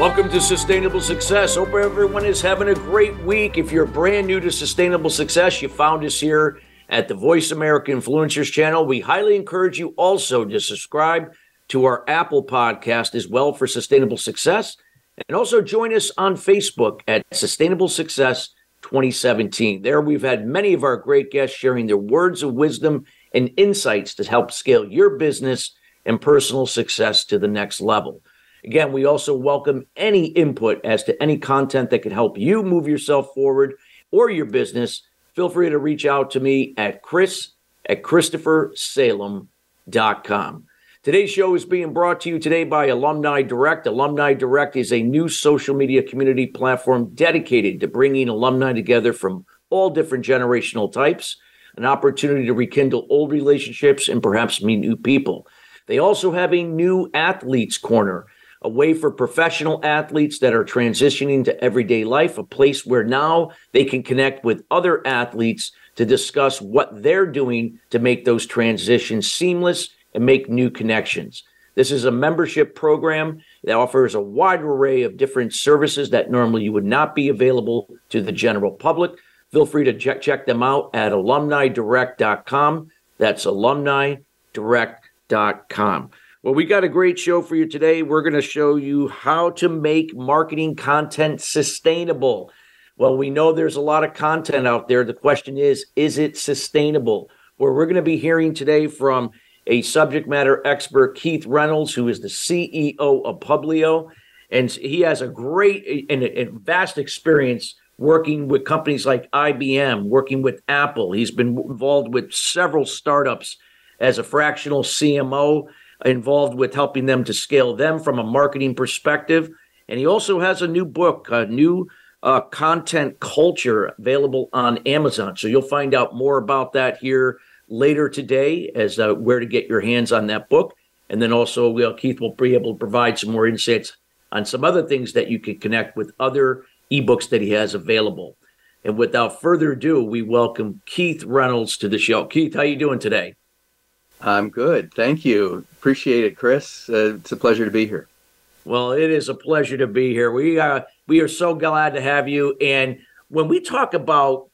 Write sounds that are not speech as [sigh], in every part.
Welcome to Sustainable Success. Hope everyone is having a great week. If you're brand new to Sustainable Success, you found us here at the Voice America Influencers channel. We highly encourage you also to subscribe to our Apple podcast as well for Sustainable Success. And also join us on Facebook at Sustainable Success 2017. There we've had many of our great guests sharing their words of wisdom and insights to help scale your business and personal success to the next level. Again, we also welcome any input as to any content that could help you move yourself forward or your business. Feel free to reach out to me at chris at christophersalem.com. Today's show is being brought to you today by Alumni Direct. Alumni Direct is a new social media community platform dedicated to bringing alumni together from all different generational types, an opportunity to rekindle old relationships and perhaps meet new people. They also have a new athletes corner a way for professional athletes that are transitioning to everyday life, a place where now they can connect with other athletes to discuss what they're doing to make those transitions seamless and make new connections. This is a membership program that offers a wide array of different services that normally would not be available to the general public. Feel free to check, check them out at alumnidirect.com. That's alumnidirect.com. Well, we got a great show for you today. We're going to show you how to make marketing content sustainable. Well, we know there's a lot of content out there. The question is, is it sustainable? Well, we're going to be hearing today from a subject matter expert, Keith Reynolds, who is the CEO of Publio. And he has a great and, and vast experience working with companies like IBM, working with Apple. He's been involved with several startups as a fractional CMO involved with helping them to scale them from a marketing perspective. And he also has a new book, a new uh, content culture available on Amazon. So you'll find out more about that here later today as uh, where to get your hands on that book. And then also, well, Keith will be able to provide some more insights on some other things that you can connect with other ebooks that he has available. And without further ado, we welcome Keith Reynolds to the show. Keith, how you doing today? I'm good. Thank you. Appreciate it, Chris. Uh, it's a pleasure to be here. Well, it is a pleasure to be here. We uh, we are so glad to have you. And when we talk about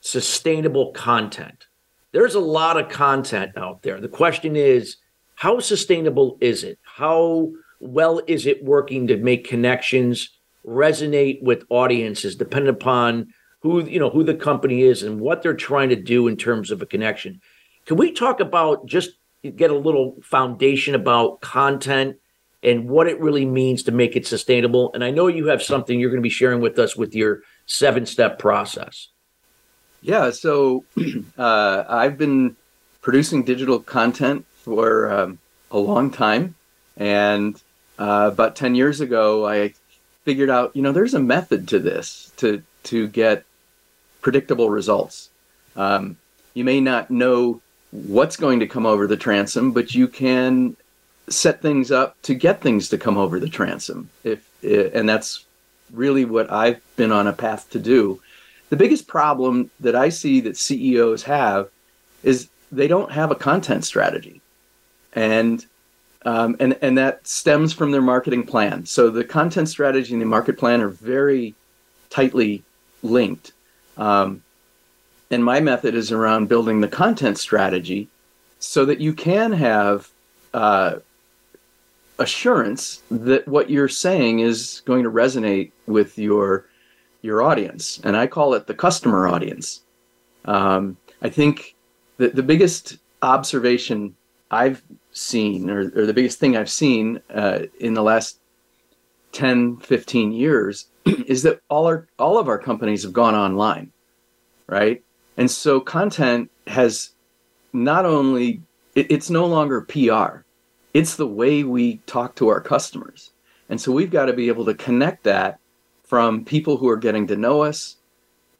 sustainable content, there's a lot of content out there. The question is, how sustainable is it? How well is it working to make connections resonate with audiences, depending upon who you know who the company is and what they're trying to do in terms of a connection. Can we talk about just get a little foundation about content and what it really means to make it sustainable? And I know you have something you're going to be sharing with us with your seven step process. Yeah, so [clears throat] uh, I've been producing digital content for um, a long time. And uh, about 10 years ago, I figured out, you know, there's a method to this to, to get predictable results. Um, you may not know what's going to come over the transom, but you can set things up to get things to come over the transom. If and that's really what I've been on a path to do. The biggest problem that I see that CEOs have is they don't have a content strategy, and um, and and that stems from their marketing plan. So the content strategy and the market plan are very tightly linked. Um, and my method is around building the content strategy so that you can have uh, assurance that what you're saying is going to resonate with your your audience. And i call it the customer audience. Um, i think that the biggest observation i've seen or, or the biggest thing i've seen uh, in the last 10 15 years [clears throat] is that all our all of our companies have gone online right and so content has not only, it, it's no longer PR, it's the way we talk to our customers. And so we've got to be able to connect that from people who are getting to know us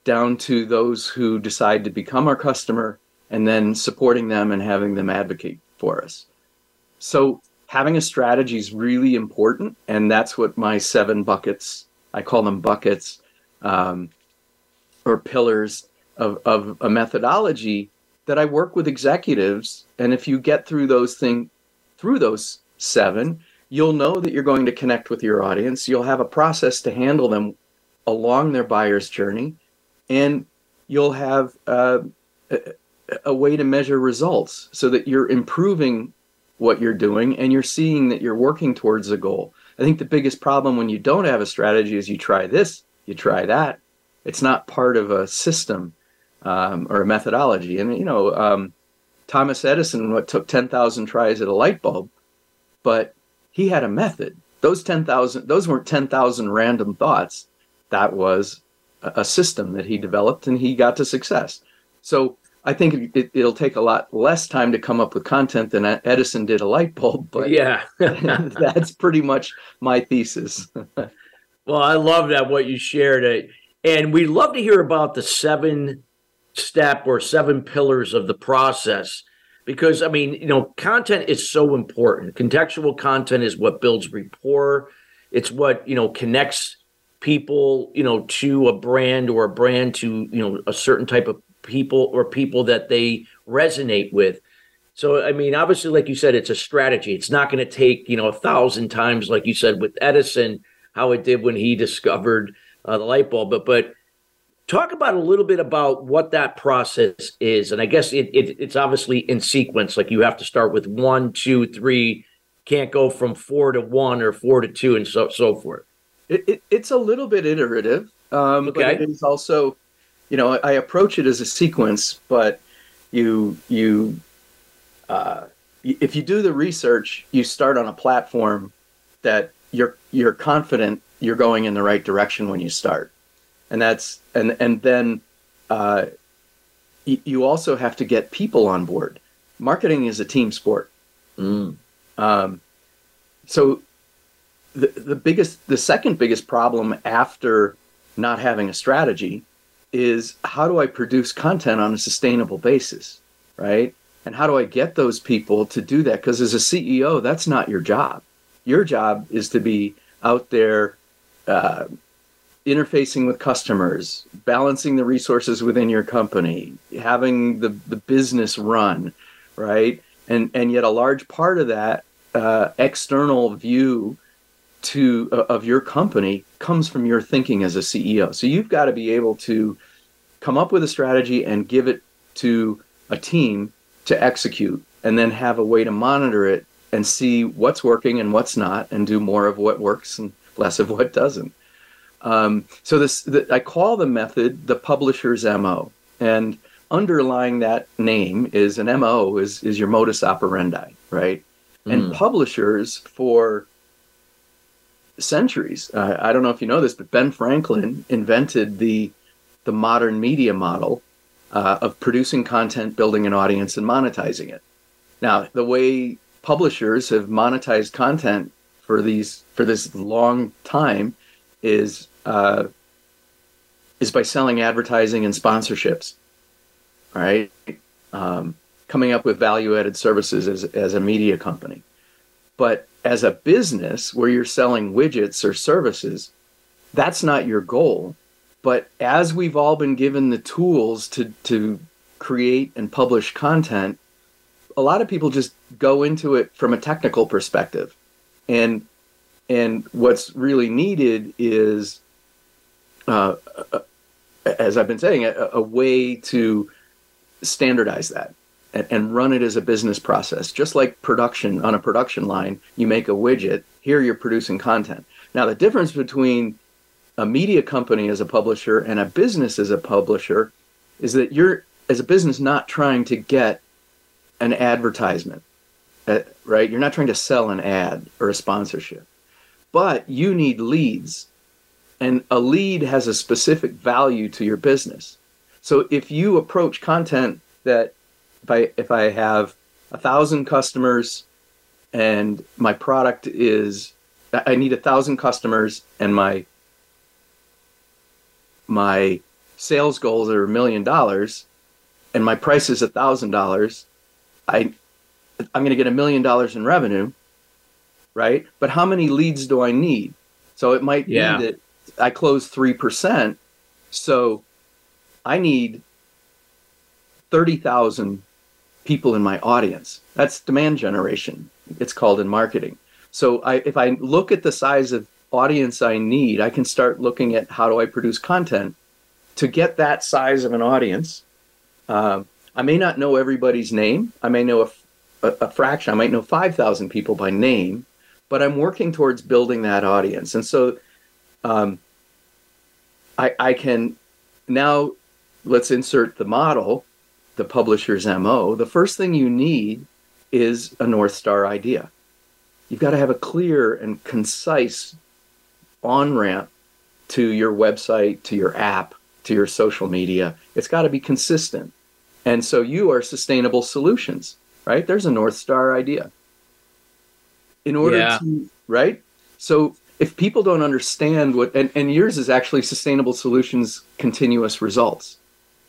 down to those who decide to become our customer and then supporting them and having them advocate for us. So having a strategy is really important. And that's what my seven buckets, I call them buckets um, or pillars of, of a methodology that I work with executives. And if you get through those thing through those seven, you'll know that you're going to connect with your audience. You'll have a process to handle them along their buyer's journey, and you'll have uh, a, a way to measure results so that you're improving what you're doing and you're seeing that you're working towards a goal. I think the biggest problem when you don't have a strategy is you try this, you try that. It's not part of a system um, or a methodology. And you know, um, Thomas Edison what took ten thousand tries at a light bulb, but he had a method. Those ten thousand, those weren't ten thousand random thoughts. That was a, a system that he developed, and he got to success. So I think it, will take a lot less time to come up with content than Edison did a light bulb. [laughs] But yeah, [laughs] that's pretty much my thesis. [laughs] well, I love that what you shared, and we'd love to hear about the seven step or seven pillars of the process because I mean, you know, content is so important. Contextual content is what builds rapport. It's what you know connects people, you know, to a brand or a brand to you know a certain type of people or people that they resonate with. So, I mean, obviously, like you said, it's a strategy. It's not going to take, you know, a thousand times, like you said, with Edison, how it did when he discovered uh, the light bulb. But, but talk about a little bit about what that process is. And I guess it, it it's obviously in sequence. Like you have to start with one, two, three. Can't go from four to one or four to two, and so so forth. It, it, it's a little bit iterative, um, okay. but it is also you know, I approach it as a sequence, but you you uh, if you do the research, you start on a platform that you're you're confident you're going in the right direction when you start, and that's and and then uh, you also have to get people on board. Marketing is a team sport. Mm. Um, so the the biggest the second biggest problem after not having a strategy is how do I produce content on a sustainable basis, right? And how do I get those people to do that? Because as a CEO, that's not your job. Your job is to be out there uh, interfacing with customers, balancing the resources within your company, having the, the business run, right? And and yet a large part of that uh, external view to uh, of your company comes from your thinking as a CEO. So you've got to be able to come up with a strategy and give it to a team to execute and then have a way to monitor it and see what's working and what's not and do more of what works and less of what doesn't. Um, so this the, I call the method the publisher's MO. And underlying that name is an MO is, is your modus operandi, right? Mm. And publishers for centuries. Uh, I don't know if you know this, but Ben Franklin invented the the modern media model uh, of producing content, building an audience, and monetizing it. Now, the way publishers have monetized content for these for this long time is uh, is by selling advertising and sponsorships, right? Um, coming up with value added services as, as a media company. But as a business where you're selling widgets or services, that's not your goal. But as we've all been given the tools to, to create and publish content, a lot of people just go into it from a technical perspective. And and what's really needed is, uh, uh, as I've been saying, a, a way to standardize that and, and, run it as a business process. Just like production on a production line, you make a widget. Here, you're producing content. Now, the difference between a media company as a publisher and a business as a publisher is that you're as a business not trying to get an advertisement uh, right you're not trying to sell an ad or a sponsorship but you need leads and a lead has a specific value to your business so if you approach content that if i if i have a thousand customers and my product is i need a thousand customers and my my sales goals are a million dollars and my price is a thousand dollars, I I'm going to get a million dollars in revenue, right? But how many leads do I need? So it might Yeah. be that I close three percent, so I need thirty thousand people in my audience. That's demand generation. It's called in marketing. So I, if I look at the size of audience I need, I can start looking at how do I produce content to get that size of an audience. Um, I may not know everybody's name. I may know a fraction. I might know 5,000 people by name, but I'm working towards building that audience. And so um, I, I can now, let's insert the model, the publisher's MO. The first thing you need is a North Star idea. You've got to have a clear and concise on ramp to your website, to your app, to your social media. It's got to be consistent. And so you are sustainable solutions, right? There's a North Star idea. In order Yeah. to, right? So if people don't understand what, and, and yours is actually sustainable solutions, continuous results,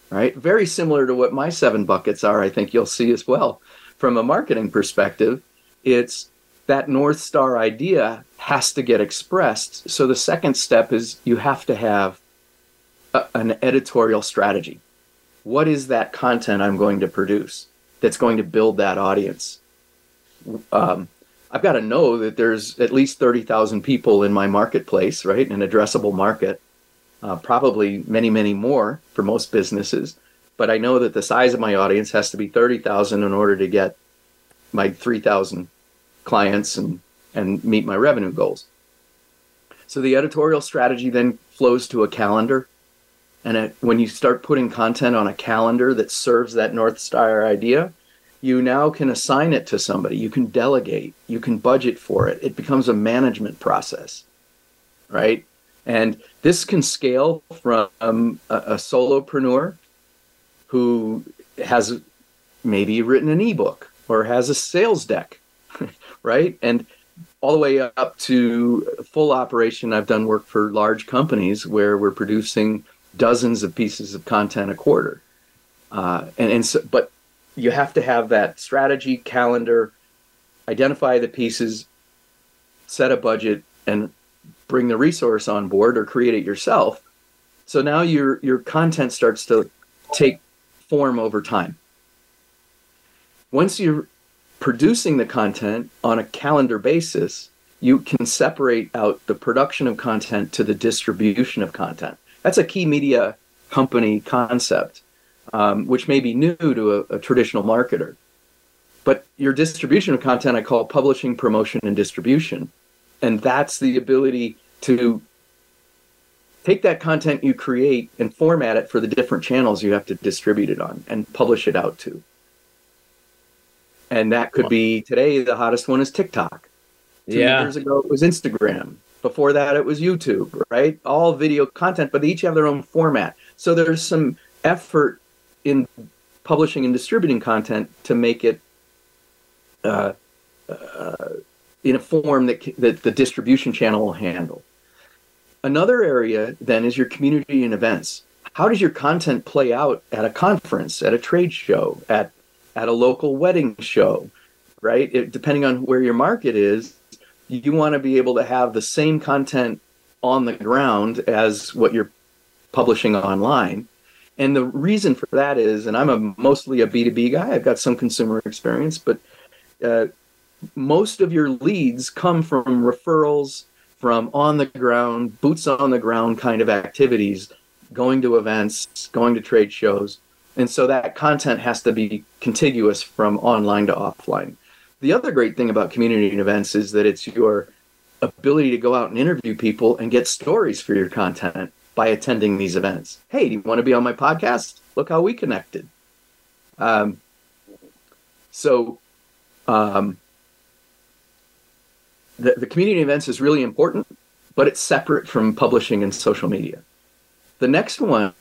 right? Very similar to what my seven buckets are, I think you'll see as well. From a marketing perspective, it's that North Star idea has to get expressed. So the second step is you have to have a, an editorial strategy. What is that content I'm going to produce that's going to build that audience? Um, I've got to know that there's at least 30,000 people in my marketplace, right? An addressable market, uh, probably many, many more for most businesses. But I know that the size of my audience has to be 30,000 in order to get my 3,000 clients and, and meet my revenue goals. So the editorial strategy then flows to a calendar. And it, when you start putting content on a calendar that serves that North Star idea, you now can assign it to somebody. You can delegate. You can budget for it. It becomes a management process, right? And this can scale from a, a solopreneur who has maybe written an ebook or has a sales deck, [laughs] right? And all the way up to full operation. I've done work for large companies where we're producing dozens of pieces of content a quarter. Uh, and, and so, but you have to have that strategy, calendar, identify the pieces, set a budget, and bring the resource on board or create it yourself. So now your your content starts to take form over time. Once you're producing the content on a calendar basis, you can separate out the production of content to the distribution of content. That's a key media company concept, um, which may be new to a, a traditional marketer. But your distribution of content, I call publishing, promotion, and distribution. And that's the ability to take that content you create and format it for the different channels you have to distribute it on and publish it out to. And that could be today, the hottest one is TikTok. Two Yeah. years ago, it was Instagram. Before that, it was YouTube, right? All video content, but they each have their own format. So there's some effort in publishing and distributing content to make it uh, uh, in a form that, that the distribution channel will handle. Another area then is your community and events. How does your content play out at a conference, at a trade show, at at a local wedding show, right? It, depending on where your market is, you want to be able to have the same content on the ground as what you're publishing online. And the reason for that is, and I'm a mostly a B2B guy, I've got some consumer experience, but uh, most of your leads come from referrals, from on the ground, boots on the ground kind of activities, going to events, going to trade shows. And so that content has to be contiguous from online to offline. The other great thing about community and events is that it's your ability to go out and interview people and get stories for your content by attending these events. Hey, do you want to be on my podcast? Look how we connected. Um, so, um, the, the community events is really important, but it's separate from publishing and social media. The next one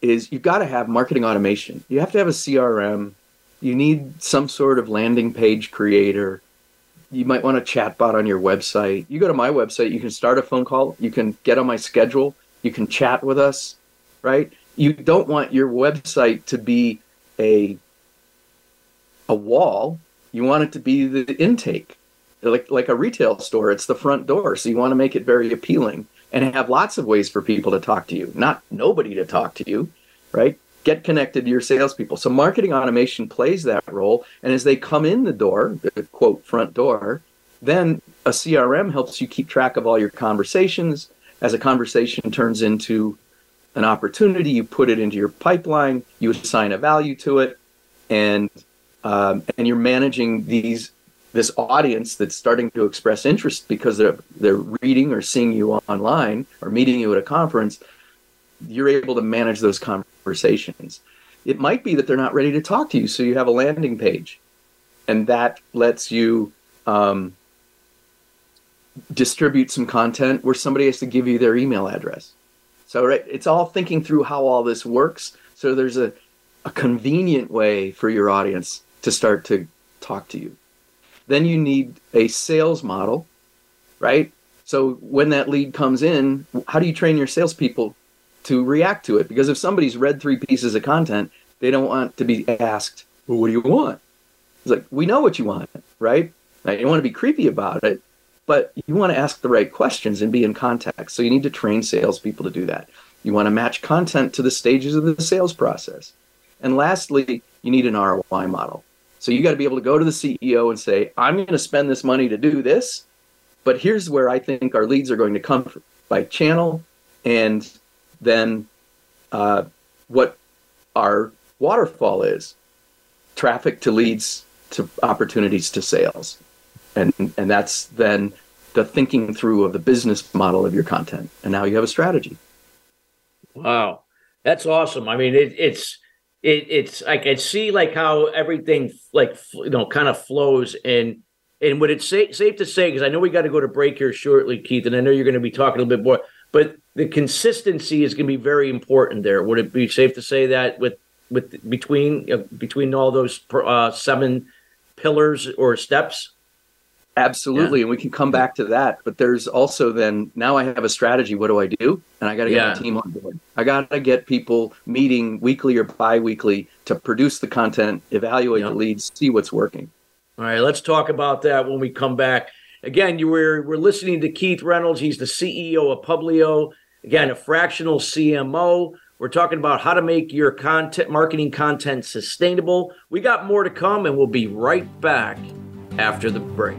is you've got to have marketing automation. You have to have a CRM. You need some sort of landing page creator. You might want a chatbot on your website. You go to my website, you can start a phone call, you can get on my schedule, you can chat with us, right? you don't want your website to be a a wall. You want it to be the intake. Like like a retail store, it's the front door. So you want to make it very appealing and have lots of ways for people to talk to you, not nobody to talk to you, right? Get connected to your salespeople. So marketing automation plays that role. And as they come in the door, the quote front door, then a CRM helps you keep track of all your conversations. As a conversation turns into an opportunity, you put it into your pipeline, you assign a value to it, and um, and you're managing these this audience that's starting to express interest because they're they're reading or seeing you online or meeting you at a conference. You're able to manage those conversations. It might be that they're not ready to talk to you, so you have a landing page, and that lets you um, distribute some content where somebody has to give you their email address. So right, it's all thinking through how all this works. So there's a, a convenient way for your audience to start to talk to you. Then you need a sales model, right? So when that lead comes in, how do you train your salespeople to react to it? Because if somebody's read three pieces of content, they don't want to be asked, well, what do you want? It's like, we know what you want, right? Now, you don't want to be creepy about it, but you want to ask the right questions and be in context. So you need to train salespeople to do that. You want to match content to the stages of the sales process. And lastly, you need an ROI model. So you got to be able to go to the CEO and say, I'm going to spend this money to do this, but here's where I think our leads are going to come from by channel and then uh, what our waterfall is traffic to leads to opportunities to sales and and that's then the thinking through of the business model of your content and now you have a strategy wow that's awesome i mean it, it's it, it's I can see like how everything like you know kind of flows and and would it say, safe to say because I know we got to go to break here shortly, Keith, and I know you're going to be talking a little bit more, but the consistency is going to be very important there. Would it be safe to say that with with between uh, between all those uh, seven pillars or steps? Absolutely, yeah. and we can come back to that. But there's also then now I have a strategy. What do I do? And I got to get yeah. my team on board. I got to get people meeting weekly or bi-weekly to produce the content, evaluate the leads, see what's working. All right, let's talk about that when we come back. Again, you were we're listening to Keith Reynolds. He's the CEO of Publio. Again, a fractional CMO. We're talking about how to make your content marketing content sustainable. We got more to come, and we'll be right back after the break.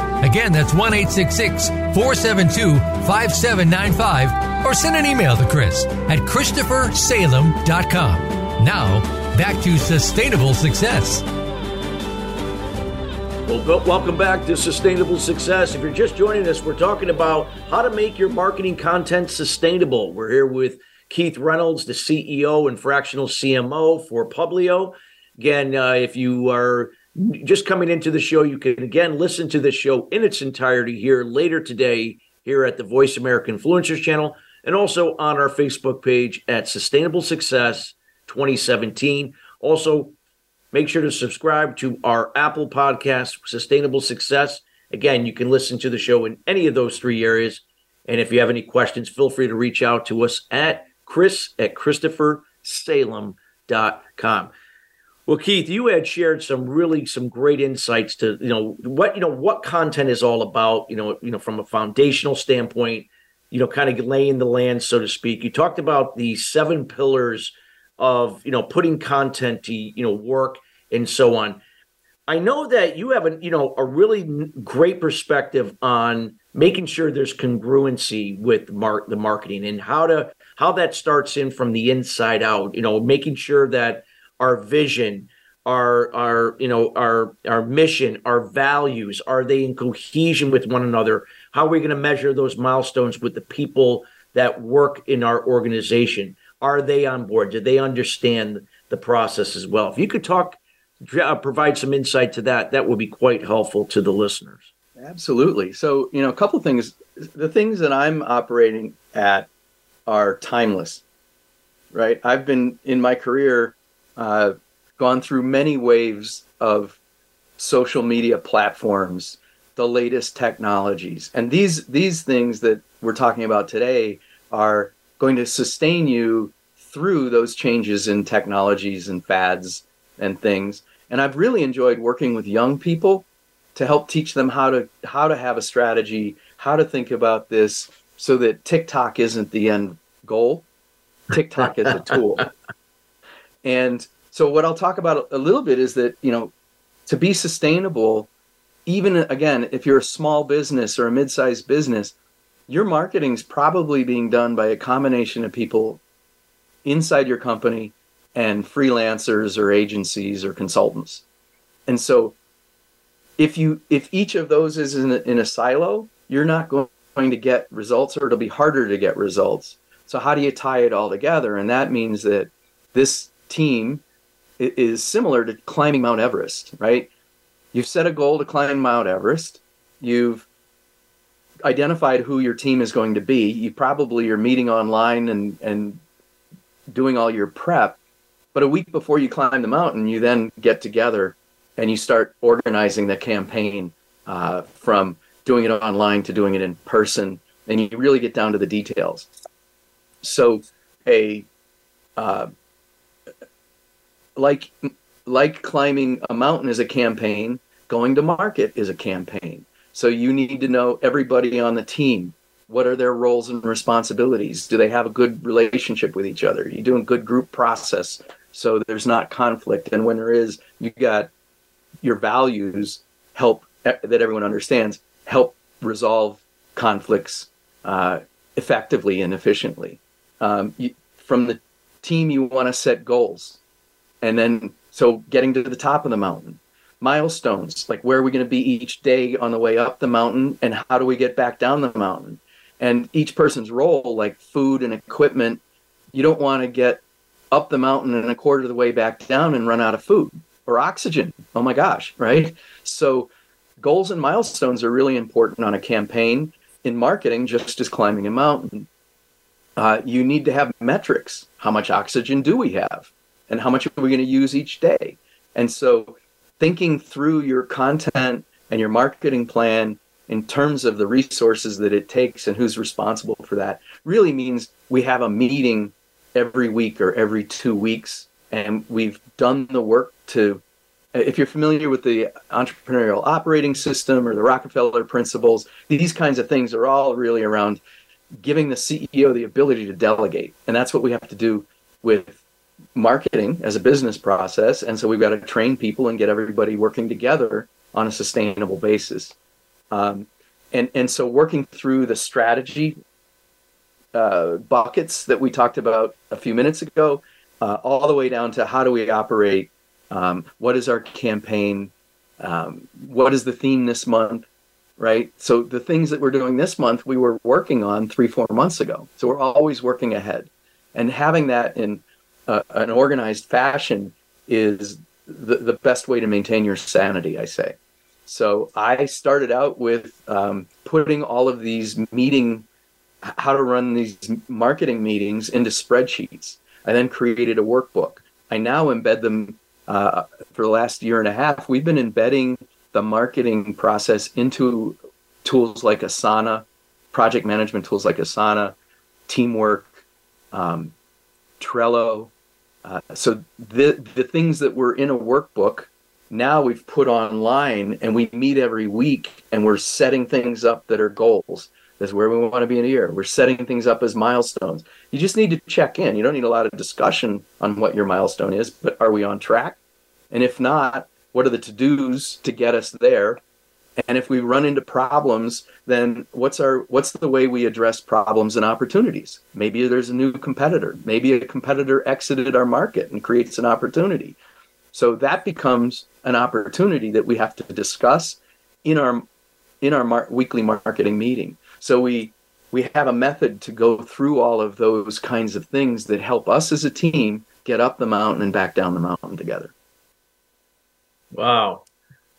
Again, that's 1 472 5795 or send an email to Chris at ChristopherSalem.com. Now, back to sustainable success. Well, welcome back to Sustainable Success. If you're just joining us, we're talking about how to make your marketing content sustainable. We're here with Keith Reynolds, the CEO and fractional CMO for Publio. Again, uh, if you are just coming into the show, you can again listen to the show in its entirety here later today here at the Voice America Influencers channel and also on our Facebook page at Sustainable Success 2017. Also, make sure to subscribe to our Apple podcast, Sustainable Success. Again, you can listen to the show in any of those three areas. And if you have any questions, feel free to reach out to us at chris at christophersalem.com. Well, Keith, you had shared some really some great insights to you know what you know what content is all about. You know, you know from a foundational standpoint, you know, kind of laying the land, so to speak. You talked about the seven pillars of you know putting content to you know work and so on. I know that you have a you know a really great perspective on making sure there's congruency with mark the marketing and how to how that starts in from the inside out. You know, making sure that our vision, our our you know our our mission, our values, are they in cohesion with one another? How are we going to measure those milestones with the people that work in our organization? Are they on board? Do they understand the process as well? If you could talk, uh, provide some insight to that, that would be quite helpful to the listeners. Absolutely. So, you know, a couple things. The things that I'm operating at are timeless, right? I've been in my career uh, gone through many waves of social media platforms, the latest technologies, and these these things that we're talking about today are going to sustain you through those changes in technologies and fads and things. And I've really enjoyed working with young people to help teach them how to how to have a strategy, how to think about this so that TikTok isn't the end goal. [laughs] TikTok is a tool. And so what I'll talk about a little bit is that, you know, to be sustainable, even again, if you're a small business or a mid-sized business, your marketing is probably being done by a combination of people inside your company and freelancers or agencies or consultants. And so if you if each of those is in a, in a silo, you're not going to get results or it'll be harder to get results. So how do you tie it all together? And that means that this team is similar to climbing Mount Everest, right? You've set a goal to climb Mount Everest. You've identified who your team is going to be. You probably are meeting online and and doing all your prep. But a week before you climb the mountain, you then get together and you start organizing the campaign uh, from doing it online to doing it in person, and you really get down to the details. So, a uh, like like climbing a mountain is a campaign, going to market is a campaign. So you need to know everybody on the team. What are their roles and responsibilities? Do they have a good relationship with each other? You doing good group process so there's not conflict. And when there is, you got your values help that everyone understands help resolve conflicts uh, effectively and efficiently. Um, you, from the team, you want to set goals and then so getting to the top of the mountain milestones like where are we going to be each day on the way up the mountain and how do we get back down the mountain? And each person's role like food and equipment you don't want to get up the mountain and a quarter of the way back down and run out of food or oxygen. Oh my gosh right? So goals and milestones are really important on a campaign. In marketing just as climbing a mountain uh, you need to have metrics. How much oxygen do we have and how much are we going to use each day. And so thinking through your content and your marketing plan in terms of the resources that it takes and who's responsible for that really means we have a meeting every week or every two weeks and we've done the work to if you're familiar with the entrepreneurial operating system or the rockefeller principles these kinds of things are all really around giving the ceo the ability to delegate. And that's what we have to do with marketing as a business process. And so we've got to train people and get everybody working together on a sustainable basis. Um, and, and so working through the strategy uh, buckets that we talked about a few minutes ago, uh, all the way down to how do we operate, um, what is our campaign, um, what is the theme this month, right? So the things that we're doing this month, we were working on three, four months ago. So we're always working ahead. And having that in uh, an organized fashion is the, the best way to maintain your sanity, I say. So I started out with um, putting all of these meeting, how to run these marketing meetings into spreadsheets. I then created a workbook. I now embed them uh, for the last year and a half. We've been embedding the marketing process into tools like Asana, project management tools like Asana, Teamwork, um, Trello. Uh, so the the things that were in a workbook now we've put online and we meet every week and we're setting things up that are goals. That's where we want to be in a year. We're setting things up as milestones. You just need to check in. You don't need a lot of discussion on what your milestone is, but are we on track? And if not, what are the to dos to get us there? And if we run into problems, then what's our what's the way we address problems and opportunities? Maybe there's a new competitor. Maybe a competitor exited our market and creates an opportunity. So that becomes an opportunity that we have to discuss in our in our mar- weekly marketing meeting. So we we have a method to go through all of those kinds of things that help us as a team get up the mountain and back down the mountain together. Wow.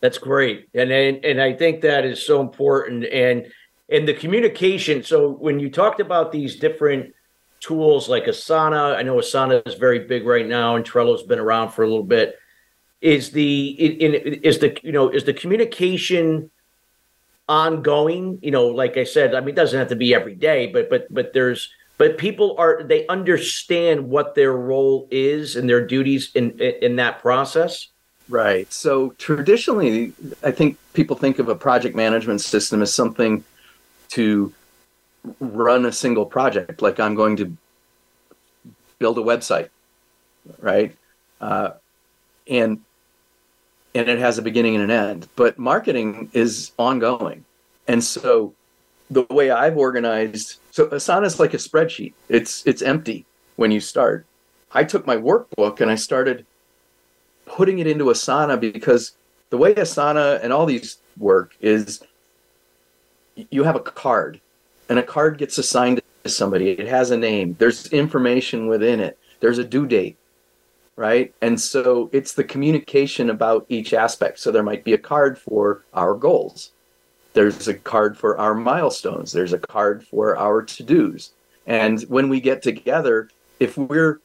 That's great. And, and and I think that is so important. And and the communication so when you talked about these different tools like Asana, I know Asana is very big right now and Trello's been around for a little bit. Is the in, is the you know is the communication ongoing? You know like i said i mean it doesn't have to be every day but but but there's but people are they understand what their role is and their duties in in that process right so traditionally i think people think of a project management system as something to run a single project like i'm going to build a website right uh, and and it has a beginning and an end. But marketing is ongoing. And so the way I've organized so Asana is like a spreadsheet. It's it's empty when you start. I took my workbook and I started putting it into Asana because the way Asana and all these work is you have a card and a card gets assigned to somebody. It has a name. There's information within it. There's a due date right? And so it's the communication about each aspect. So there might be a card for our goals. There's a card for our milestones. There's a card for our to-dos. And when we get together, if we're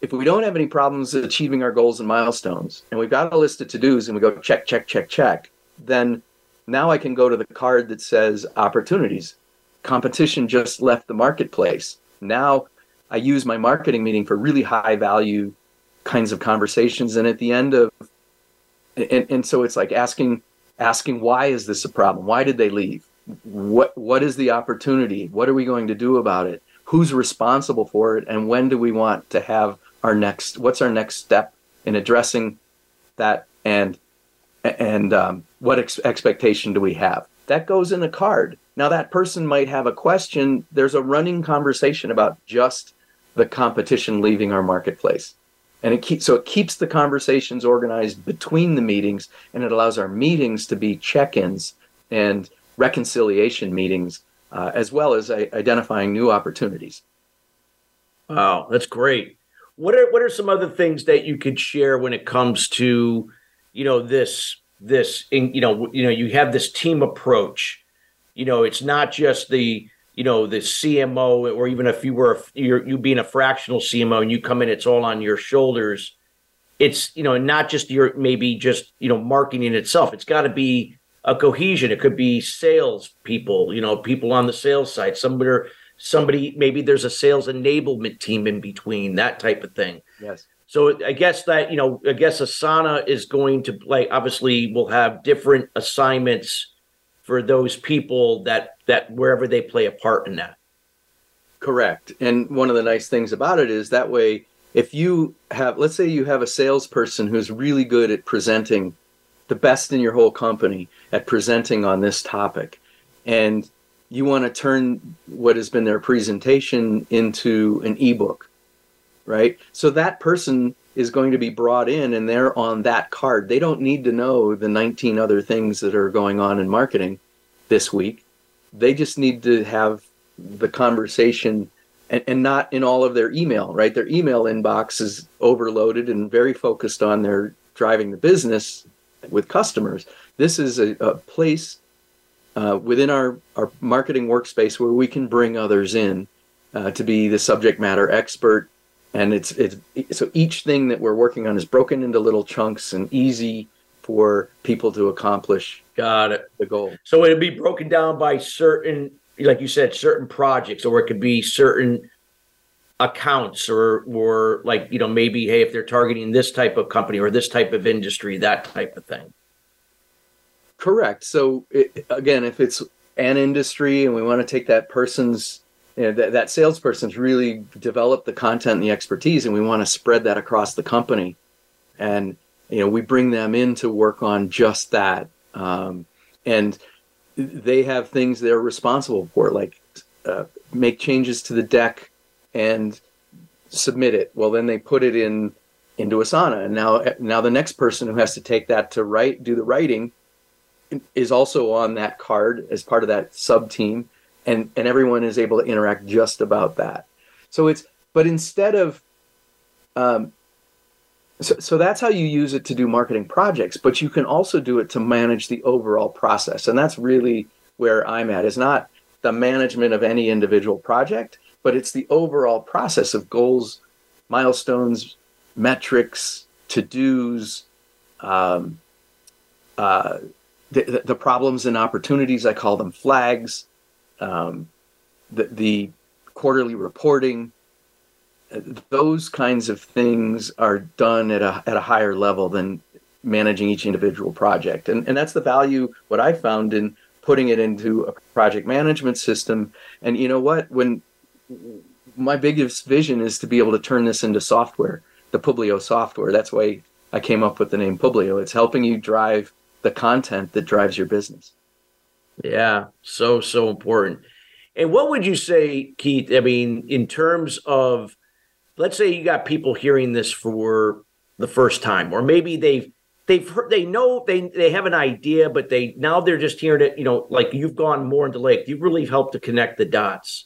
if we don't have any problems achieving our goals and milestones, and we've got a list of to-dos and we go check, check, check, check, then now I can go to the card that says opportunities. Competition just left the marketplace. Now I use my marketing meeting for really high value kinds of conversations and at the end of and, and so it's like asking asking why is this a problem? Why did they leave? What what is the opportunity? What are we going to do about it? Who's responsible for it? And when do we want to have our next what's our next step in addressing that? And and um, what ex- expectation do we have? That goes in a card. Now that person might have a question. There's a running conversation about just the competition leaving our marketplace. And it keeps so it keeps the conversations organized between the meetings and it allows our meetings to be check-ins and reconciliation meetings uh, as well as uh, identifying new opportunities. Wow that's great what are what are some other things that you could share when it comes to you know this this you know you know you have this team approach you know it's not just the you know the CMO, or even if you were you're, you being a fractional CMO and you come in, it's all on your shoulders. It's you know not just your maybe just you know marketing itself. It's got to be a cohesion. It could be sales people, you know, people on the sales side. Somebody, somebody maybe there's a sales enablement team in between that type of thing. Yes. So I guess that you know, I guess Asana is going to like obviously will have different assignments for those people that that wherever they play a part in that. Correct. And one of the nice things about it is that way if you have let's say you have a salesperson who's really good at presenting the best in your whole company at presenting on this topic and you want to turn what has been their presentation into an ebook right so that person is going to be brought in and they're on that card. They don't need to know the 19 other things that are going on in marketing this week. They just need to have the conversation and, and not in all of their email, right? Their email inbox is overloaded and very focused on their driving the business with customers. this is a, a place uh, within our, our marketing workspace where we can bring others in uh, to be the subject matter expert. And it's it's so each thing that we're working on is broken into little chunks and easy for people to accomplish. Got it. The goal. So it'll be broken down by certain, like you said, certain projects, or it could be certain accounts or or like you know maybe hey if they're targeting this type of company or this type of industry that type of thing correct so it, again if it's an industry and we want to take that person's you know, that, that salesperson's really developed the content and the expertise and we want to spread that across the company and you know we bring them in to work on just that um, and they have things they're responsible for like uh, make changes to the deck and submit it. Well, then they put it in into Asana, and now now the next person who has to take that to write do the writing is also on that card as part of that sub team, and and everyone is able to interact just about that. So it's but instead of um, so, so that's how you use it to do marketing projects, but you can also do it to manage the overall process. And that's really where I'm at is not the management of any individual project, but it's the overall process of goals, milestones, metrics, to dos, um, uh, the, the, problems and opportunities. I call them flags. Um, the, the quarterly reporting. Those kinds of things are done at a at a higher level than managing each individual project, and and that's the value. What I found in putting it into a project management system. And you know what? When my biggest vision is to be able to turn this into software, the Publio software. That's why I came up with the name Publio. It's helping you drive the content that drives your business. Yeah, so so important. And what would you say, Keith? I mean, in terms of, let's say you got people hearing this for the first time, or maybe they've they've heard, they know they they have an idea, but they now they're just hearing it. You know, like you've gone more into Lake. You've really helped to connect the dots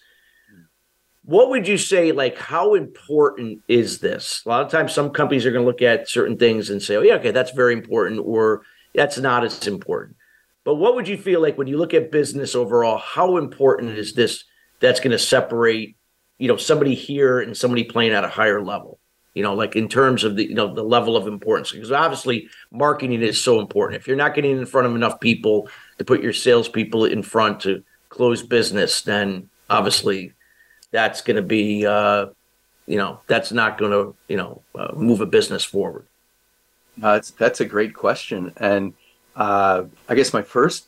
what would you say like how important is this a lot of times some companies are going to look at certain things and say oh yeah okay that's very important or that's not as important. But what would you feel like when you look at business overall how important is this that's going to separate you know somebody here and somebody playing at a higher level? You know like in terms of the you know the level of importance because obviously marketing is so important. If you're not getting in front of enough people to put your salespeople in front to close business then obviously that's going to be, uh, you know, that's not going to, you know, uh, move a business forward? Uh, that's that's a great question, and uh, I guess my first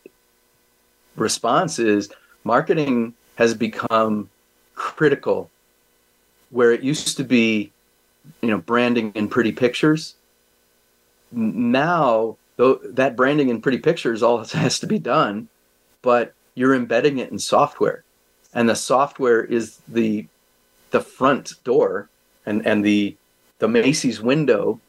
response is marketing has become critical, where it used to be, you know, branding and pretty pictures. Now, though, that branding and pretty pictures all [laughs] has to be done, but you're embedding it in software and the software is the the front door and and the the Macy's window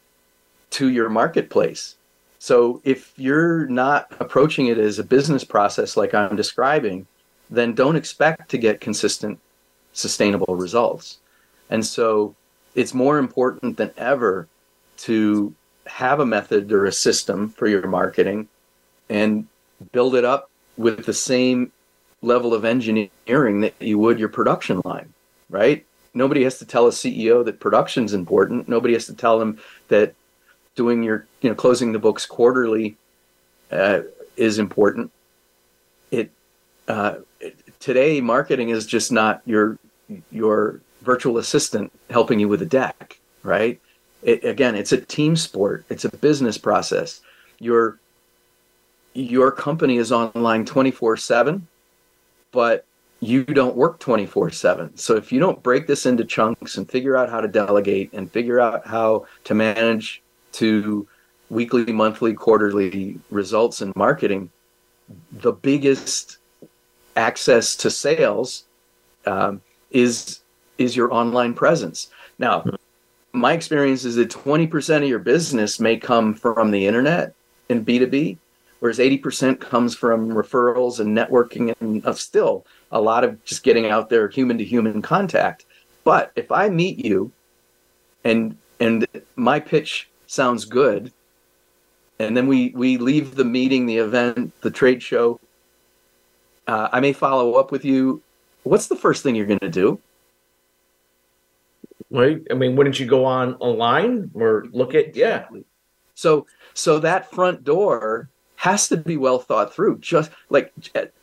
to your marketplace. So if you're not approaching it as a business process like I'm describing, then don't expect to get consistent sustainable results. And so it's more important than ever to have a method or a system for your marketing and build it up with the same level of engineering that you would your production line, right? Nobody has to tell a CEO that production's important. Nobody has to tell them that doing your, you know, closing the books quarterly uh, is important. It, uh, today, marketing is just not your your virtual assistant helping you with a deck, right? It, again, it's a team sport. It's a business process. Your your company is online 24 7 but you don't work 24 7. So if you don't break this into chunks and figure out how to delegate and figure out how to manage to weekly, monthly, quarterly results in marketing, the biggest access to sales um, is is your online presence. Now, my experience is that 20% of your business may come from the internet in B2B, whereas 80% comes from referrals and networking and uh, still a lot of just getting out there human to human contact but if i meet you and and my pitch sounds good and then we we leave the meeting, the event, the trade show. Uh, I may follow up with you. What's the first thing you're going to do? Right. I mean, wouldn't you go on online or look at? Yeah. So so that front door has to be well thought through, just like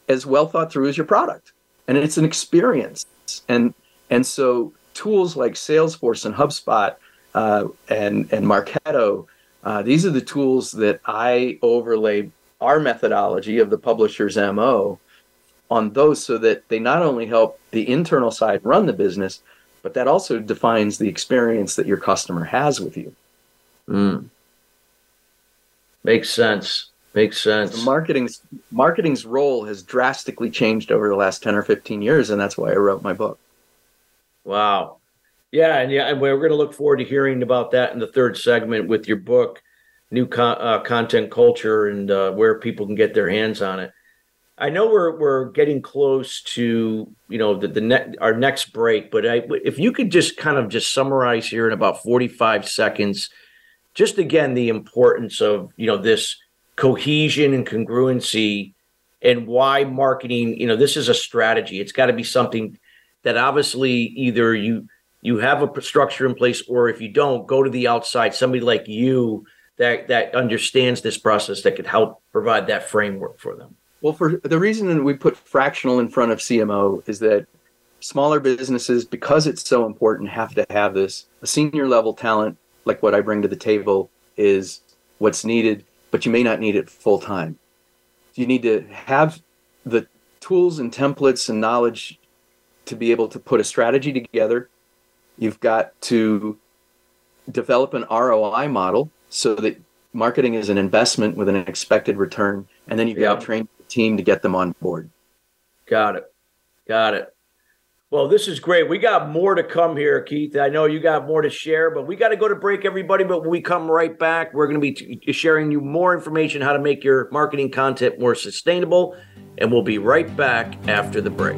as well thought through as your product, and it's an experience. And and so tools like Salesforce and HubSpot uh, and and Marketo, uh, these are the tools that I overlay our methodology of the publisher's mo on those, so that they not only help the internal side run the business, but that also defines the experience that your customer has with you. Mm. Makes sense. Makes sense. So marketing's marketing's role has drastically changed over the last 10 or 15 years and that's why I wrote my book. Wow. Yeah, and yeah, and we're going to look forward to hearing about that in the third segment with your book, New Con- uh, Content Culture, and uh, where people can get their hands on it. I know we're we're getting close to you know the, the ne- our next break, but I, if you could just kind of just summarize here in about forty five seconds, just again the importance of you know this cohesion and congruency, and why marketing. You know, this is a strategy. It's got to be something that obviously either you you have a structure in place, or if you don't, go to the outside, somebody like you that that understands this process that could help provide that framework for them. Well, for the reason that we put fractional in front of CMO is that smaller businesses, because it's so important, have to have this. A senior level talent, like what I bring to the table, is what's needed, but you may not need it full time. You need to have the tools and templates and knowledge to be able to put a strategy together. You've got to develop an ROI model so that marketing is an investment with an expected return. And then you've yep. got to train the team to get them on board. Got it. Got it. Well, this is great. We got more to come here, Keith. I know you got more to share, but we got to go to break, everybody. But when we come right back, we're going to be t- sharing you more information how to make your marketing content more sustainable. And we'll be right back after the break.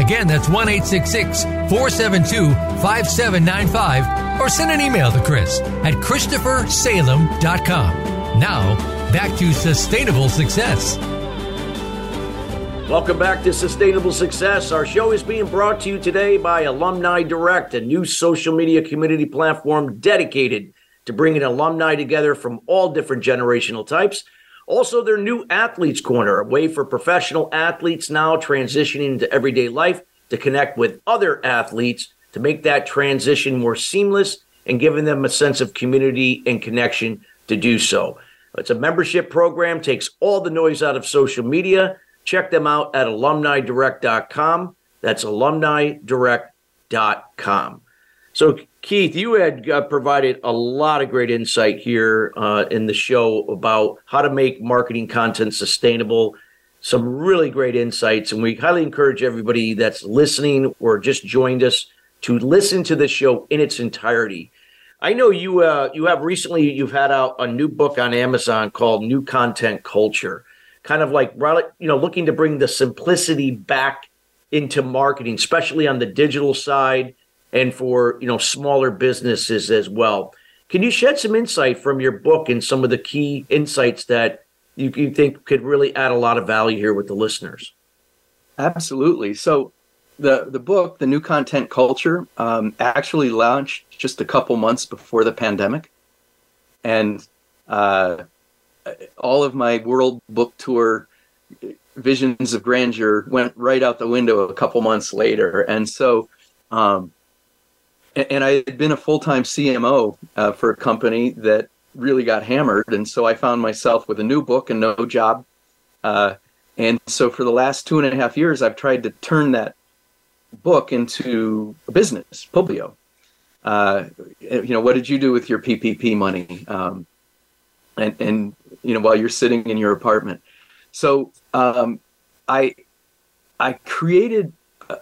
Again, that's 1 866 472 5795. Or send an email to Chris at ChristopherSalem.com. Now, back to sustainable success. Welcome back to Sustainable Success. Our show is being brought to you today by Alumni Direct, a new social media community platform dedicated to bringing alumni together from all different generational types. Also, their new Athletes Corner, a way for professional athletes now transitioning into everyday life to connect with other athletes to make that transition more seamless and giving them a sense of community and connection to do so. It's a membership program, takes all the noise out of social media. Check them out at alumnidirect.com. That's alumnidirect.com. So, Keith, you had uh, provided a lot of great insight here uh, in the show about how to make marketing content sustainable. Some really great insights. And we highly encourage everybody that's listening or just joined us to listen to the show in its entirety. I know you uh, you have recently you've had out a new book on Amazon called New Content Culture, kind of like you know looking to bring the simplicity back into marketing, especially on the digital side and for you know smaller businesses as well. Can you shed some insight from your book and some of the key insights that you, you think could really add a lot of value here with the listeners? Absolutely. So the the book, the new content culture, um, actually launched just a couple months before the pandemic, and uh, all of my world book tour visions of grandeur went right out the window a couple months later, and so. Um, and I had been a full time CMO uh, for a company that really got hammered, and so I found myself with a new book and no job. Uh, and so for the last two and a half years, I've tried to turn that book into a business, Publio. Uh, you know, what did you do with your PPP money? Um, and, and, you know, while you're sitting in your apartment. So um, I, I created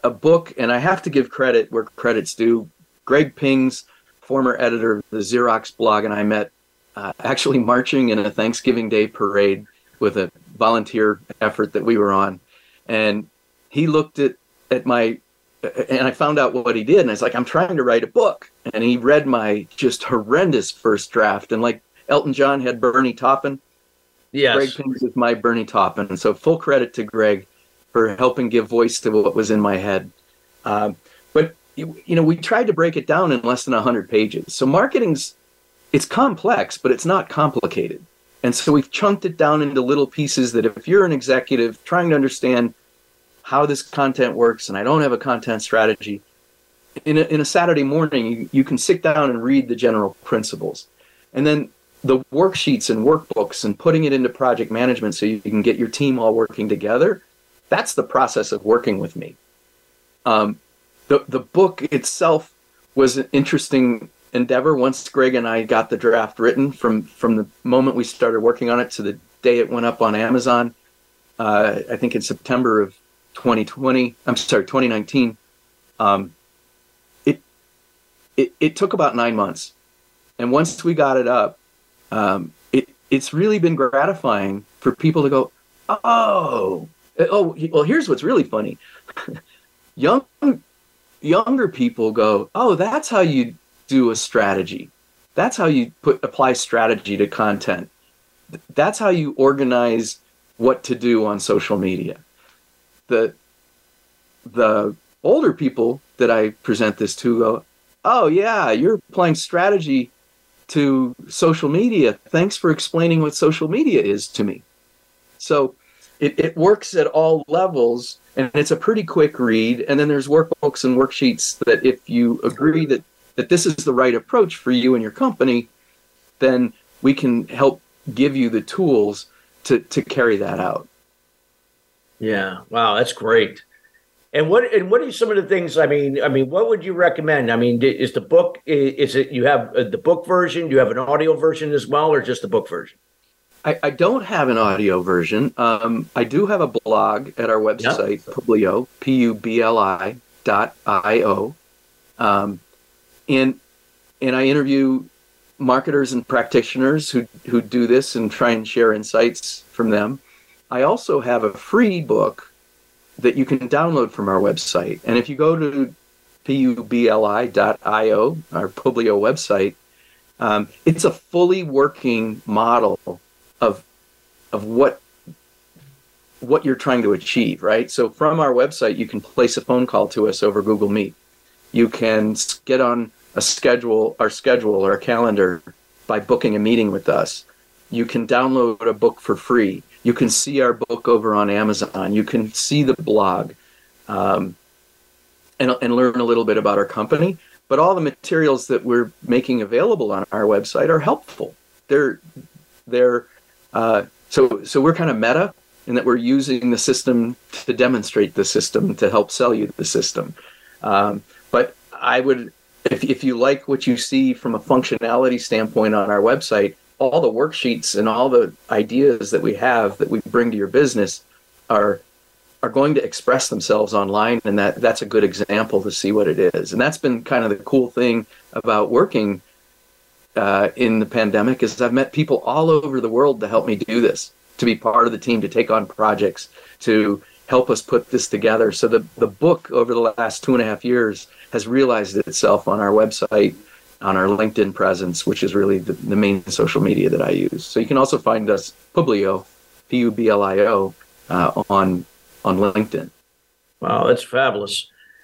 a book, and I have to give credit where credit's due. Greg Pings, former editor of the Xerox blog, and I met uh, actually marching in a Thanksgiving Day parade with a volunteer effort that we were on. And he looked at, at my and I found out what he did, and I was like, I'm trying to write a book. And he read my just horrendous first draft, and like Elton John had Bernie Taupin. Yes. Greg Pings is my Bernie Taupin, and so full credit to Greg for helping give voice to what was in my head. Um, you, know, we tried to break it down in less than hundred pages. So marketing's it's complex, but it's not complicated. And so we've chunked it down into little pieces that if you're an executive trying to understand how this content works and I don't have a content strategy, in a, in a Saturday morning, you, you can sit down and read the general principles. And then the worksheets and workbooks and putting it into project management so you can get your team all working together, that's the process of working with me. Um, the, the book itself was an interesting endeavor once Greg and I got the draft written from, from the moment we started working on it to the day it went up on Amazon. Uh, I think in September of 2020. I'm sorry, 2019. Um, it, it it took about nine months, and once we got it up, um, it it's really been gratifying for people to go, oh, oh, well. Here's what's really funny. [laughs] Young younger people go, oh, that's how you do a strategy. That's how you put apply strategy to content. That's how you organize what to do on social media the the older people that I present this to go, oh yeah, you're applying strategy to social media. Thanks for explaining what social media is to me. So it, it works at all levels and it's a pretty quick read. And then there's workbooks and worksheets that if you agree that, that this is the right approach for you and your company, then we can help give you the tools to, to carry that out. Yeah. Wow, that's great. And what and what are some of the things? I mean, I mean, what would you recommend? I mean, is the book is it you have uh, the book version? Do you have an audio version as well, or just the book version? I, I don't have an audio version. Um, I do have a blog at our website, yep. Publio, P U B L I dot I O, um, and and I interview marketers and practitioners who who do this and try and share insights from them. I also have a free book that you can download from our website. And if you go to publi.io, our Publio website, um, it's a fully working model of of what what you're trying to achieve, right? So from our website, you can place a phone call to us over Google Meet. You can get on a schedule, our schedule or a calendar by booking a meeting with us. You can download a book for free. You can see our book over on Amazon. You can see the blog um, and, and learn a little bit about our company. But all the materials that we're making available on our website are helpful. They're they're uh, so so we're kind of meta in that we're using the system to demonstrate the system to help sell you the system. Um, but I would if if you like what you see from a functionality standpoint on our website, all the worksheets and all the ideas that we have that we bring to your business are are going to express themselves online and that that's a good example to see what it is and that's been kind of the cool thing about working uh, in the pandemic is I've met people all over the world to help me do this, to be part of the team, to take on projects, to help us put this together. So the, the book over the last two and a half years has realized itself on our website, on our LinkedIn presence, which is really the, the main social media that I use. So you can also find us Publio, P U B L I O, uh, on on LinkedIn. Wow, that's fabulous.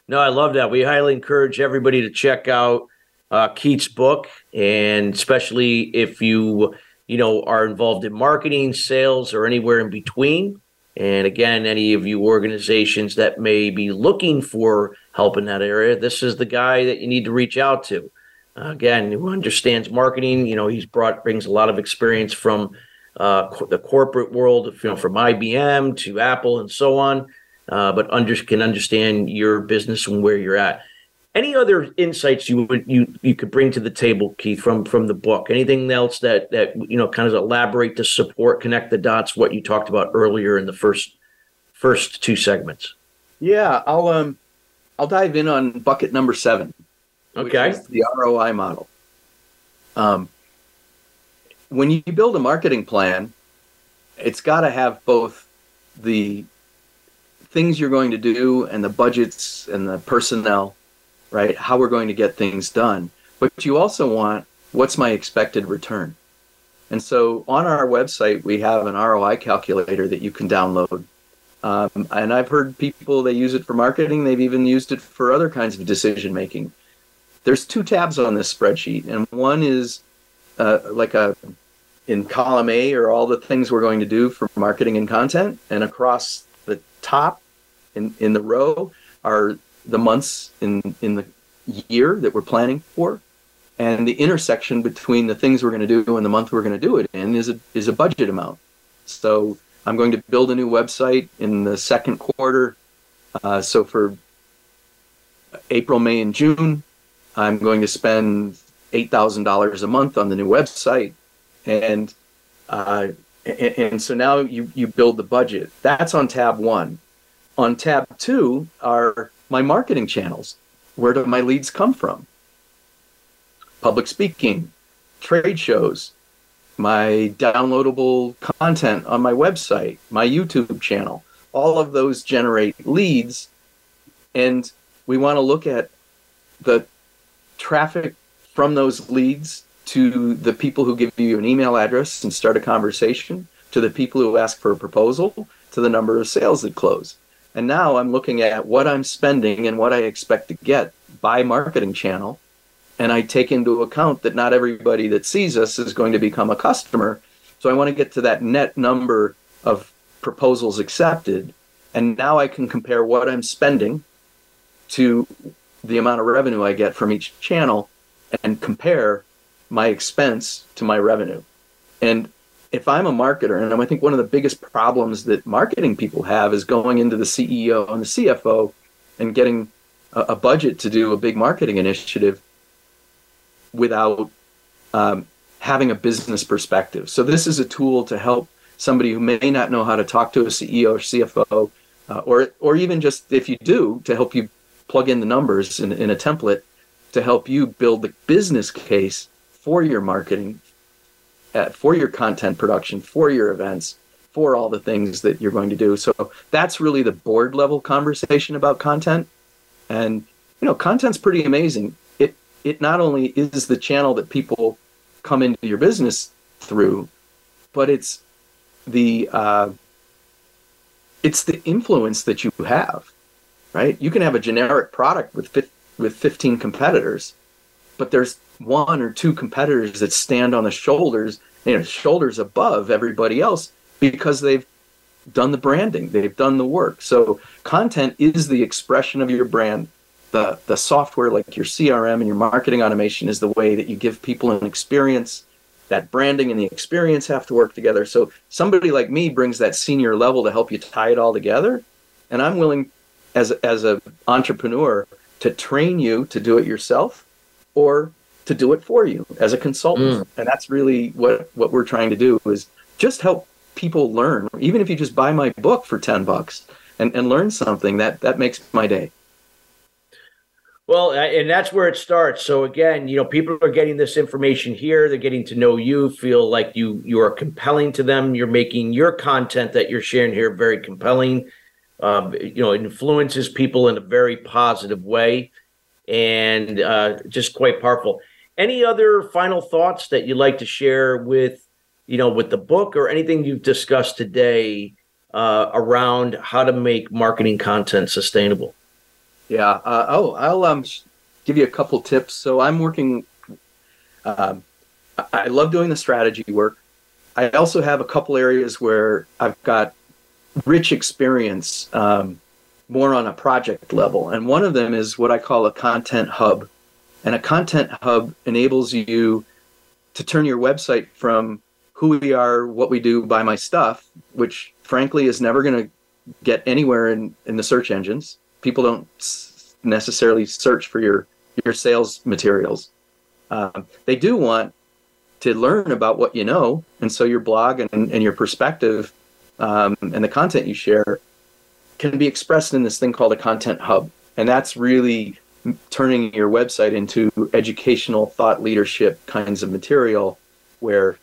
No, I love that. We highly encourage everybody to check out uh, Keith's book, and especially if you you know are involved in marketing, sales, or anywhere in between. And again, any of you organizations that may be looking for help in that area, this is the guy that you need to reach out to. Uh, again, who understands marketing. You know, he's brought brings a lot of experience from uh, co- the corporate world, you know, from IBM to Apple and so on. Uh, but under, can understand your business and where you're at. Any other insights you would you you could bring to the table, Keith, from from the book? Anything else that that you know kind of elaborate to support, connect the dots, what you talked about earlier in the first first two segments? Yeah, I'll um I'll dive in on bucket number seven. Okay. the ROI model. Um, when you build a marketing plan, it's got to have both the things you're going to do and the budgets and the personnel, right? How we're going to get things done. But you also want what's my expected return? And so on our website, we have an ROI calculator that you can download. Um, and I've heard people they use it for marketing. They've even used it for other kinds of decision making. There's two tabs on this spreadsheet, and one is uh, like a in column A are all the things we're going to do for marketing and content, and across the top in in the row are the months in in the year that we're planning for, and the intersection between the things we're going to do and the month we're going to do it in is a is a budget amount. So I'm going to build a new website in the second quarter. Uh, so for April, May, and June, I'm going to spend eight thousand dollars a month on the new website, and uh, and, and so now you you build the budget. That's on tab one. On tab two are my marketing channels. Where do my leads come from? Public speaking, trade shows, my downloadable content on my website, my YouTube channel. All of those generate leads. And we want to look at the traffic from those leads to the people who give you an email address and start a conversation, to the people who ask for a proposal, to the number of sales that close. And now I'm looking at what I'm spending and what I expect to get by marketing channel. And I take into account that not everybody that sees us is going to become a customer. So I want to get to that net number of proposals accepted. And now I can compare what I'm spending to the amount of revenue I get from each channel and compare my expense to my revenue. And if I'm a marketer, and I think one of the biggest problems that marketing people have is going into the CEO and the CFO and getting a, a budget to do a big marketing initiative without um, having a business perspective. So this is a tool to help somebody who may not know how to talk to a CEO or CFO, uh, or or even just if you do, to help you plug in the numbers in, in a template to help you build the business case for your marketing, uh, for your content production, for your events, for all the things that you're going to do. So that's really the board level conversation about content. And you know, content's pretty amazing. It it not only is the channel that people come into your business through, but it's the uh, it's the influence that you have, right? You can have a generic product with with 15 competitors, but there's one or two competitors that stand on the shoulders, you know, shoulders above everybody else because they've done the branding, they've done the work. So content is the expression of your brand. The the software like your CRM and your marketing automation is the way that you give people an experience. That branding and the experience have to work together. So somebody like me brings that senior level to help you tie it all together. And I'm willing as as an entrepreneur to train you to do it yourself or to do it for you as a consultant. Mm. And that's really what, what we're trying to do is just help people learn. Even if you just buy my book for 10 bucks and, and learn something, that, that makes my day. Well, and that's where it starts. So again, you know, people are getting this information here. They're getting to know you, feel like you you are compelling to them. You're making your content that you're sharing here very compelling. Um, you know, influences people in a very positive way, and uh, just quite powerful. Any other final thoughts that you'd like to share with, you know, with the book or anything you've discussed today uh, around how to make marketing content sustainable? Yeah. Uh, oh, I'll um, give you a couple tips. So I'm working. Um, I love doing the strategy work. I also have a couple areas where I've got rich experience, um, more on a project level, and one of them is what I call a content hub. And a content hub enables you to turn your website from who we are, what we do, buy my stuff, which frankly is never going to get anywhere in, in the search engines people don't necessarily search for your your sales materials. Um, they do want to learn about what you know, and so your blog and, and your perspective um, and the content you share can be expressed in this thing called a content hub, and that's really turning your website into educational thought leadership kinds of material where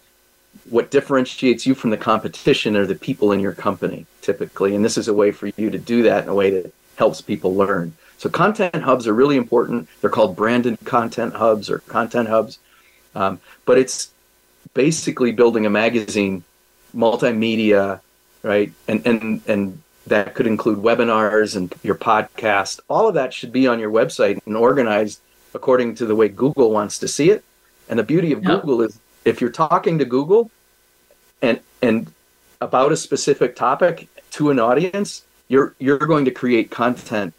what differentiates you from the competition are the people in your company typically and this is a way for you to do that in a way that helps people learn. So content hubs are really important. They're called branded content hubs or content hubs, um, but it's basically building a magazine, multimedia, right? And and and that could include webinars and your podcast. All of that should be on your website and organized according to the way Google wants to see it. And the beauty of Google is if you're talking to Google and and about a specific topic to an audience, you're you're going to create content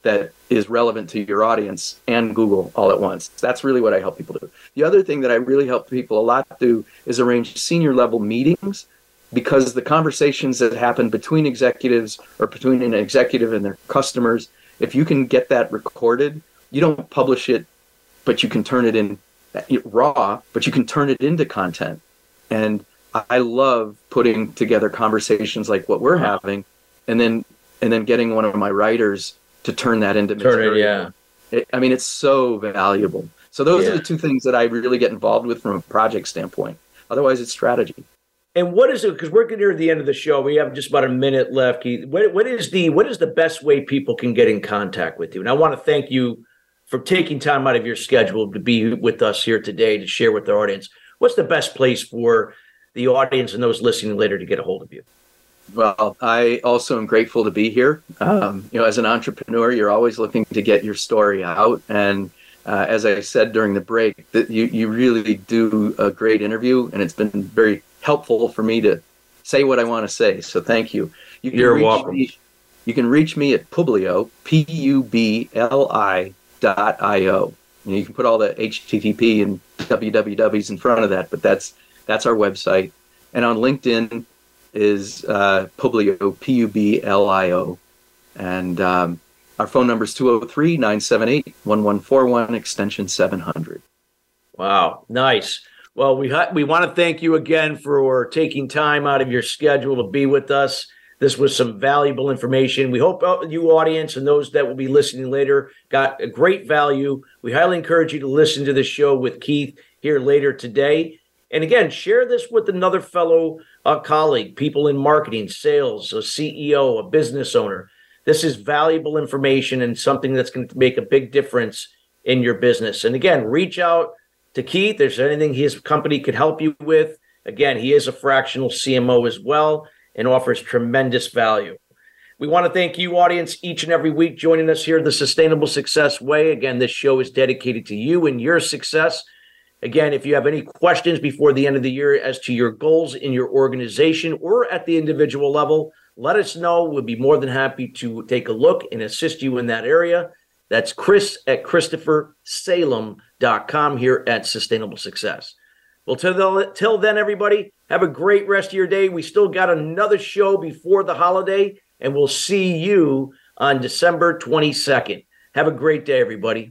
that is relevant to your audience and Google all at once. That's really what I help people do. The other thing that I really help people a lot do is arrange senior level meetings because the conversations that happen between executives or between an executive and their customers, if you can get that recorded, you don't publish it, but you can turn it in eh, raw, but you can turn it into content. And I love putting together conversations like what we're having and then and then getting one of my writers to turn that into turn material. It, yeah. It, I mean, it's so valuable. So those yeah. are the two things that I really get involved with from a project standpoint. Otherwise, it's strategy. And what is it? Because we're getting near the end of the show. We have just about a minute left. Keith. What, what is the what is the best way people can get in contact with you? And I want to thank you for taking time out of your schedule to be with us here today to share with the audience. What's the best place for the audience and those listening later to get a hold of you? Well, I also am grateful to be here. Um, you know, as an entrepreneur, you're always looking to get your story out, and uh, as I said during the break, that you you really do a great interview, and it's been very helpful for me to say what I want to say. So thank you. you you're welcome. Me, you can reach me at Publio, P U B L I dot I O. You, you can put all the HTTP and wwws in front of that, but that's that's our website. And on LinkedIn, is uh, Publio, P U B L I O. And um, our phone number is 203 978 1141, extension 700. Wow, nice. Well, we, ha- we want to thank you again for taking time out of your schedule to be with us. This was some valuable information. We hope you, audience, and those that will be listening later, got a great value. We highly encourage you to listen to the show with Keith here later today. And again, share this with another fellow uh, colleague, people in marketing, sales, a CEO, a business owner. This is valuable information and something that's going to make a big difference in your business. And again, reach out to Keith. If There's anything his company could help you with. Again, he is a fractional CMO as well and offers tremendous value. We want to thank you, audience, each and every week joining us here, The Sustainable Success Way. Again, this show is dedicated to you and your success. Again, if you have any questions before the end of the year as to your goals in your organization or at the individual level, let us know. We'll be more than happy to take a look and assist you in that area. That's Chris at Here at Sustainable Success. Well, till, the, till then, everybody, have a great rest of your day. We still got another show before the holiday, and we'll see you on December 22nd. Have a great day, everybody.